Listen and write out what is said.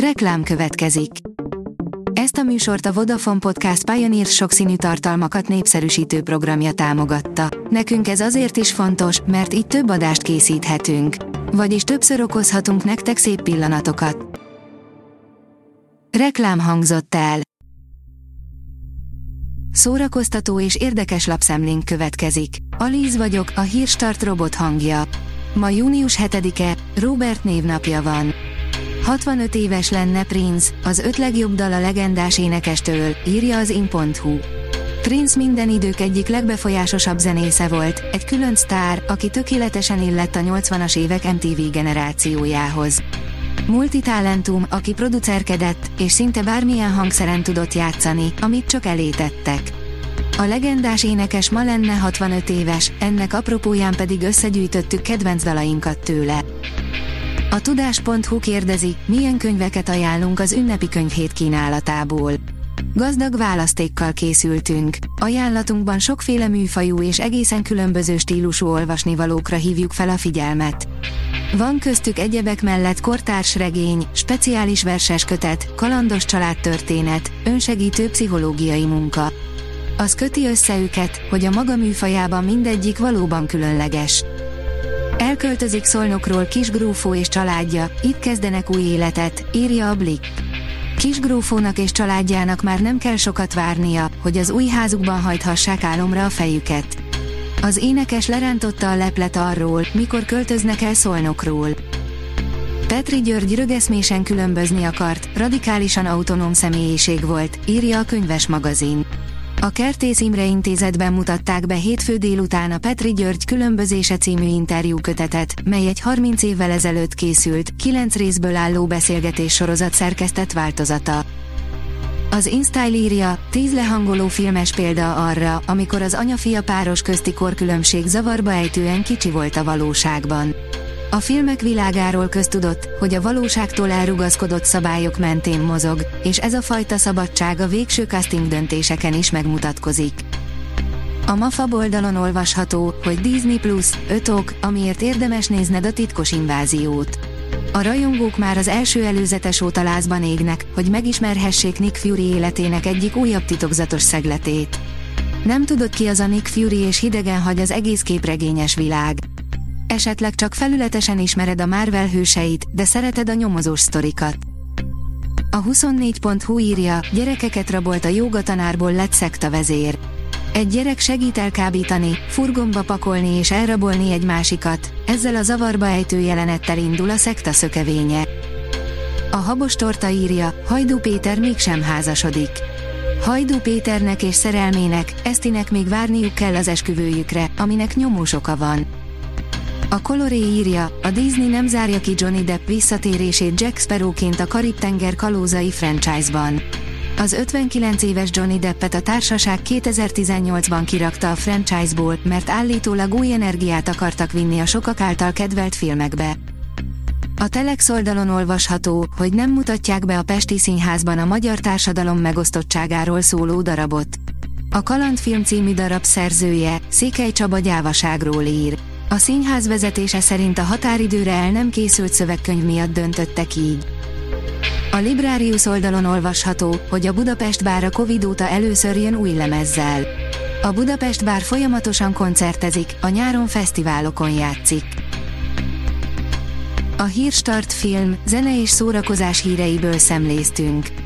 Reklám következik. Ezt a műsort a Vodafone Podcast Pioneer sokszínű tartalmakat népszerűsítő programja támogatta. Nekünk ez azért is fontos, mert így több adást készíthetünk. Vagyis többször okozhatunk nektek szép pillanatokat. Reklám hangzott el. Szórakoztató és érdekes lapszemlénk következik. Alíz vagyok, a hírstart robot hangja. Ma június 7-e, Robert névnapja van. 65 éves lenne Prince, az öt legjobb dal a legendás énekestől, írja az in.hu. Prince minden idők egyik legbefolyásosabb zenésze volt, egy külön sztár, aki tökéletesen illett a 80-as évek MTV generációjához. Multitalentum, aki producerkedett, és szinte bármilyen hangszeren tudott játszani, amit csak elétettek. A legendás énekes ma lenne 65 éves, ennek apropóján pedig összegyűjtöttük kedvenc dalainkat tőle. A tudás.hu kérdezi, milyen könyveket ajánlunk az ünnepi könyvhét kínálatából. Gazdag választékkal készültünk. Ajánlatunkban sokféle műfajú és egészen különböző stílusú olvasnivalókra hívjuk fel a figyelmet. Van köztük egyebek mellett kortárs regény, speciális verses kötet, kalandos családtörténet, önsegítő pszichológiai munka. Az köti össze őket, hogy a maga műfajában mindegyik valóban különleges. Elköltözik Szolnokról Kisgrófó és családja, itt kezdenek új életet, írja a Blick. Kisgrófónak és családjának már nem kell sokat várnia, hogy az új házukban hajthassák álomra a fejüket. Az énekes lerántotta a leplet arról, mikor költöznek el Szolnokról. Petri György rögeszmésen különbözni akart, radikálisan autonóm személyiség volt, írja a könyves magazin. A Kertész Imre intézetben mutatták be hétfő délután a Petri György különbözése című interjú kötetet, mely egy 30 évvel ezelőtt készült, 9 részből álló beszélgetés sorozat szerkesztett változata. Az InStyle írja, 10 lehangoló filmes példa arra, amikor az anya-fia páros közti korkülönbség zavarba ejtően kicsi volt a valóságban. A filmek világáról köztudott, hogy a valóságtól elrugaszkodott szabályok mentén mozog, és ez a fajta szabadság a végső casting döntéseken is megmutatkozik. A MAFA oldalon olvasható, hogy Disney Plus, 5 ok, amiért érdemes nézned a titkos inváziót. A rajongók már az első előzetes óta lázban égnek, hogy megismerhessék Nick Fury életének egyik újabb titokzatos szegletét. Nem tudod ki az a Nick Fury és hidegen hagy az egész képregényes világ. Esetleg csak felületesen ismered a Marvel hőseit, de szereted a nyomozós sztorikat. A 24.hu írja, gyerekeket rabolt a jogatanárból lett szekta vezér. Egy gyerek segít elkábítani, furgomba pakolni és elrabolni egy másikat, ezzel a zavarba ejtő jelenettel indul a szekta szökevénye. A habos torta írja, Hajdú Péter mégsem házasodik. Hajdú Péternek és szerelmének, Esztinek még várniuk kell az esküvőjükre, aminek nyomós oka van. A Coloré írja, a Disney nem zárja ki Johnny Depp visszatérését Jack Sparrowként a Karib-tenger kalózai franchise-ban. Az 59 éves Johnny Deppet a társaság 2018-ban kirakta a franchise-ból, mert állítólag új energiát akartak vinni a sokak által kedvelt filmekbe. A Telex oldalon olvasható, hogy nem mutatják be a Pesti Színházban a magyar társadalom megosztottságáról szóló darabot. A Kalandfilm című darab szerzője, Székely Csaba gyávaságról ír. A színház vezetése szerint a határidőre el nem készült szövegkönyv miatt döntöttek így. A Librarius oldalon olvasható, hogy a Budapest bár a Covid óta először jön új lemezzel. A Budapest bár folyamatosan koncertezik, a nyáron fesztiválokon játszik. A Hírstart film, zene és szórakozás híreiből szemléztünk.